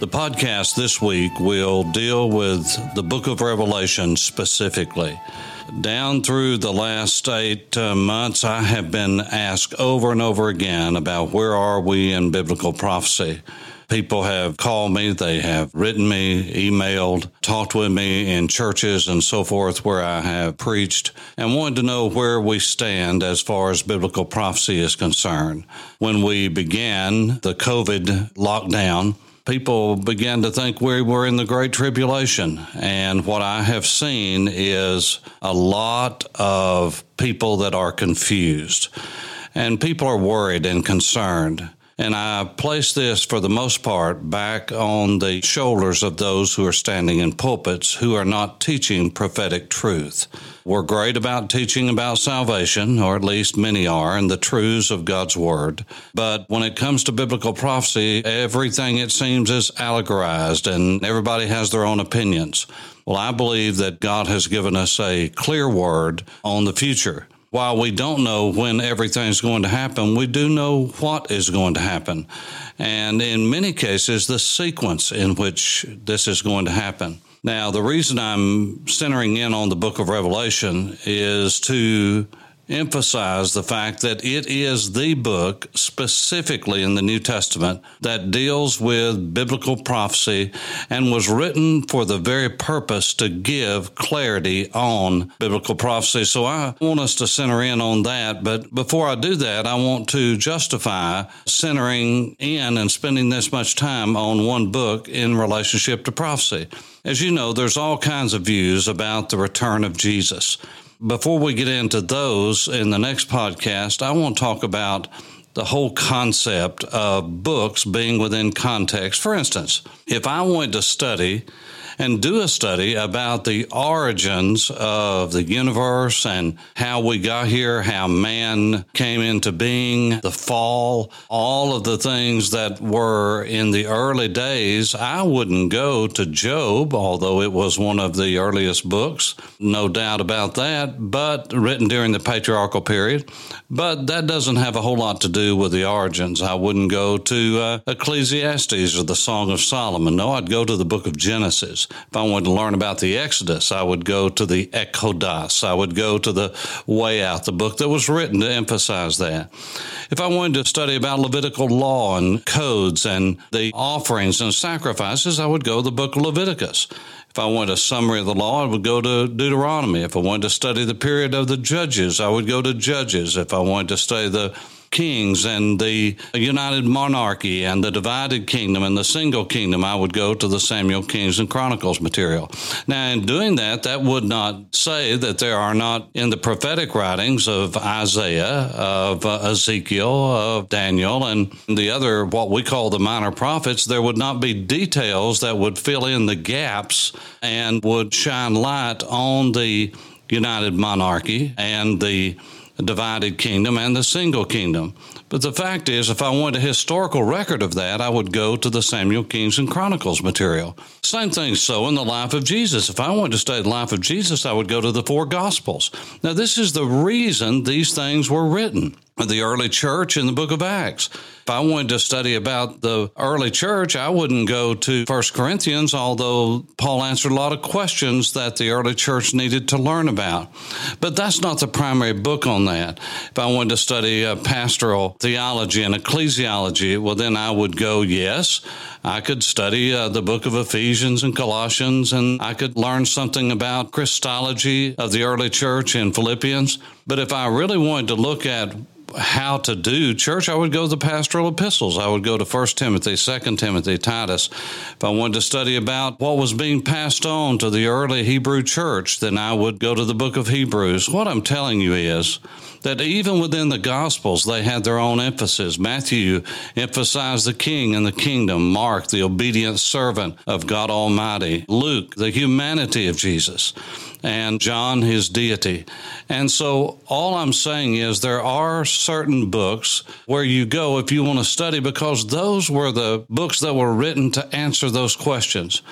The podcast this week will deal with the book of Revelation specifically. Down through the last eight uh, months, I have been asked over and over again about where are we in biblical prophecy. People have called me, they have written me, emailed, talked with me in churches and so forth where I have preached and wanted to know where we stand as far as biblical prophecy is concerned. When we began the COVID lockdown, people began to think we were in the Great Tribulation. And what I have seen is a lot of people that are confused. And people are worried and concerned. And I place this for the most part back on the shoulders of those who are standing in pulpits who are not teaching prophetic truth. We're great about teaching about salvation, or at least many are, and the truths of God's Word. But when it comes to biblical prophecy, everything it seems is allegorized and everybody has their own opinions. Well, I believe that God has given us a clear word on the future while we don't know when everything's going to happen, we do know what is going to happen. And in many cases, the sequence in which this is going to happen. Now, the reason I'm centering in on the book of Revelation is to emphasize the fact that it is the book specifically in the New Testament that deals with biblical prophecy and was written for the very purpose to give clarity on biblical prophecy. So I want us to center in on that. But before I do that, I want to justify centering in and spending this much time on one book in relationship to prophecy. As you know, there's all kinds of views about the return of Jesus. Before we get into those in the next podcast, I want to talk about the whole concept of books being within context. For instance, if I wanted to study and do a study about the origins of the universe and how we got here, how man came into being, the fall, all of the things that were in the early days. I wouldn't go to Job, although it was one of the earliest books, no doubt about that, but written during the patriarchal period. But that doesn't have a whole lot to do with the origins. I wouldn't go to uh, Ecclesiastes or the Song of Solomon. No, I'd go to the book of Genesis. If I wanted to learn about the Exodus, I would go to the Exodus. I would go to the Way Out, the book that was written to emphasize that. If I wanted to study about Levitical law and codes and the offerings and sacrifices, I would go to the book of Leviticus. If I wanted a summary of the law, I would go to Deuteronomy. If I wanted to study the period of the judges, I would go to Judges. If I wanted to study the kings and the united monarchy and the divided kingdom and the single kingdom, I would go to the Samuel Kings and Chronicles material. Now, in doing that, that would not say that there are not in the prophetic writings of Isaiah, of uh, Ezekiel, of Daniel, and the other, what we call the minor prophets, there would not be details that would fill in the gaps and would shine light on the united monarchy and the divided kingdom and the single kingdom. But the fact is, if I want a historical record of that, I would go to the Samuel Kings and Chronicles material. Same thing so in the life of Jesus. If I wanted to study the life of Jesus, I would go to the four Gospels. Now, this is the reason these things were written the early church in the book of Acts. If I wanted to study about the early church, I wouldn't go to First Corinthians, although Paul answered a lot of questions that the early church needed to learn about. But that's not the primary book on that. If I wanted to study uh, pastoral theology and ecclesiology, well, then I would go, yes, I could study uh, the book of Ephesians and Colossians, and I could learn something about Christology of the early church in Philippians. But if I really wanted to look at how to do church, I would go to the pastoral epistles. I would go to 1 Timothy, 2 Timothy, Titus. If I wanted to study about what was being passed on to the early Hebrew church, then I would go to the book of Hebrews. What I'm telling you is that even within the Gospels, they had their own emphasis. Matthew emphasized the king and the kingdom, Mark, the obedient servant of God Almighty, Luke, the humanity of Jesus. And John his deity. And so all I'm saying is there are certain books where you go if you want to study because those were the books that were written to answer those questions.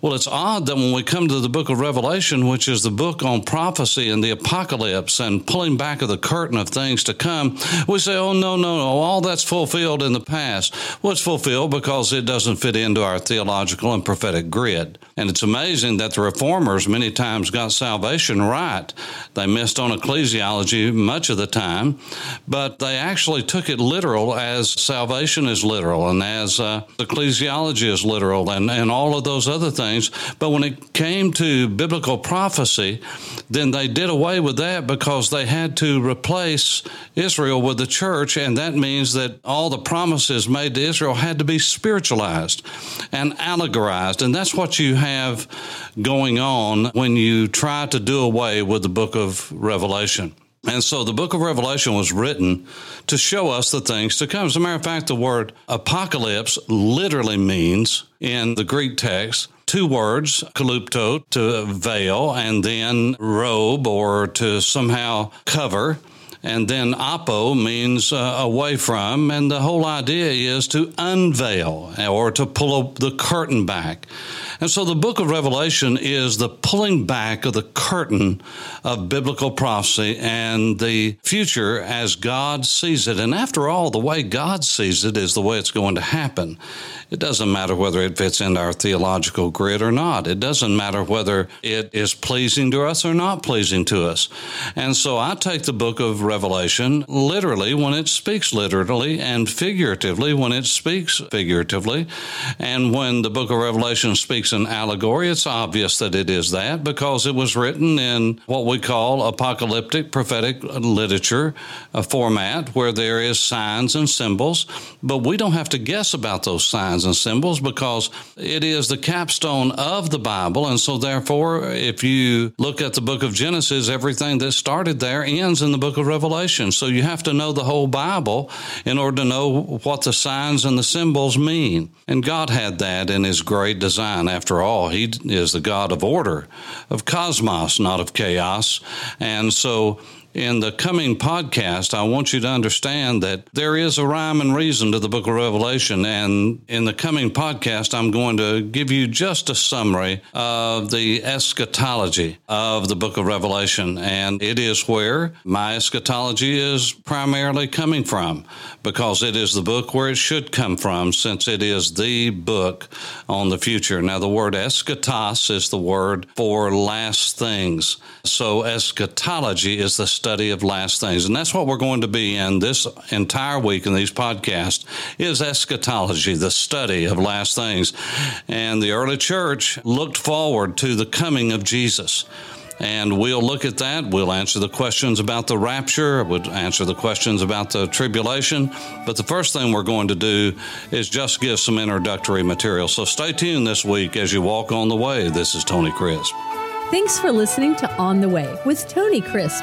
Well, it's odd that when we come to the book of Revelation, which is the book on prophecy and the apocalypse and pulling back of the curtain of things to come, we say, oh, no, no, no, all that's fulfilled in the past. Well, it's fulfilled because it doesn't fit into our theological and prophetic grid. And it's amazing that the reformers many times got salvation right. They missed on ecclesiology much of the time, but they actually took it literal as salvation is literal and as uh, ecclesiology is literal and, and all of those other things. But when it came to biblical prophecy, then they did away with that because they had to replace Israel with the church. And that means that all the promises made to Israel had to be spiritualized and allegorized. And that's what you have going on when you to do away with the book of Revelation. And so the book of Revelation was written to show us the things to come. As a matter of fact, the word apocalypse literally means in the Greek text two words, kalupto, to veil, and then robe or to somehow cover. And then apo means uh, away from, and the whole idea is to unveil or to pull the curtain back. And so the book of Revelation is the pulling back of the curtain of biblical prophecy and the future as God sees it. And after all, the way God sees it is the way it's going to happen. It doesn't matter whether it fits into our theological grid or not. It doesn't matter whether it is pleasing to us or not pleasing to us. And so I take the book of Revelation literally when it speaks literally and figuratively when it speaks figuratively. And when the book of Revelation speaks an allegory, it's obvious that it is that because it was written in what we call apocalyptic prophetic literature format where there is signs and symbols, but we don't have to guess about those signs and symbols because it is the capstone of the Bible. And so, therefore, if you look at the book of Genesis, everything that started there ends in the book of Revelation. So, you have to know the whole Bible in order to know what the signs and the symbols mean. And God had that in His great design after after all, he is the God of order, of cosmos, not of chaos. And so in the coming podcast, I want you to understand that there is a rhyme and reason to the book of Revelation. And in the coming podcast, I'm going to give you just a summary of the eschatology of the book of Revelation. And it is where my eschatology is primarily coming from because it is the book where it should come from since it is the book on the future. Now, the word eschatos is the word for last things. So, eschatology is the study of last things. And that's what we're going to be in this entire week in these podcasts is eschatology, the study of last things. And the early church looked forward to the coming of Jesus. And we'll look at that. We'll answer the questions about the rapture. We'll answer the questions about the tribulation. But the first thing we're going to do is just give some introductory material. So stay tuned this week as you walk on the way. This is Tony Crisp. Thanks for listening to On the Way with Tony Crisp.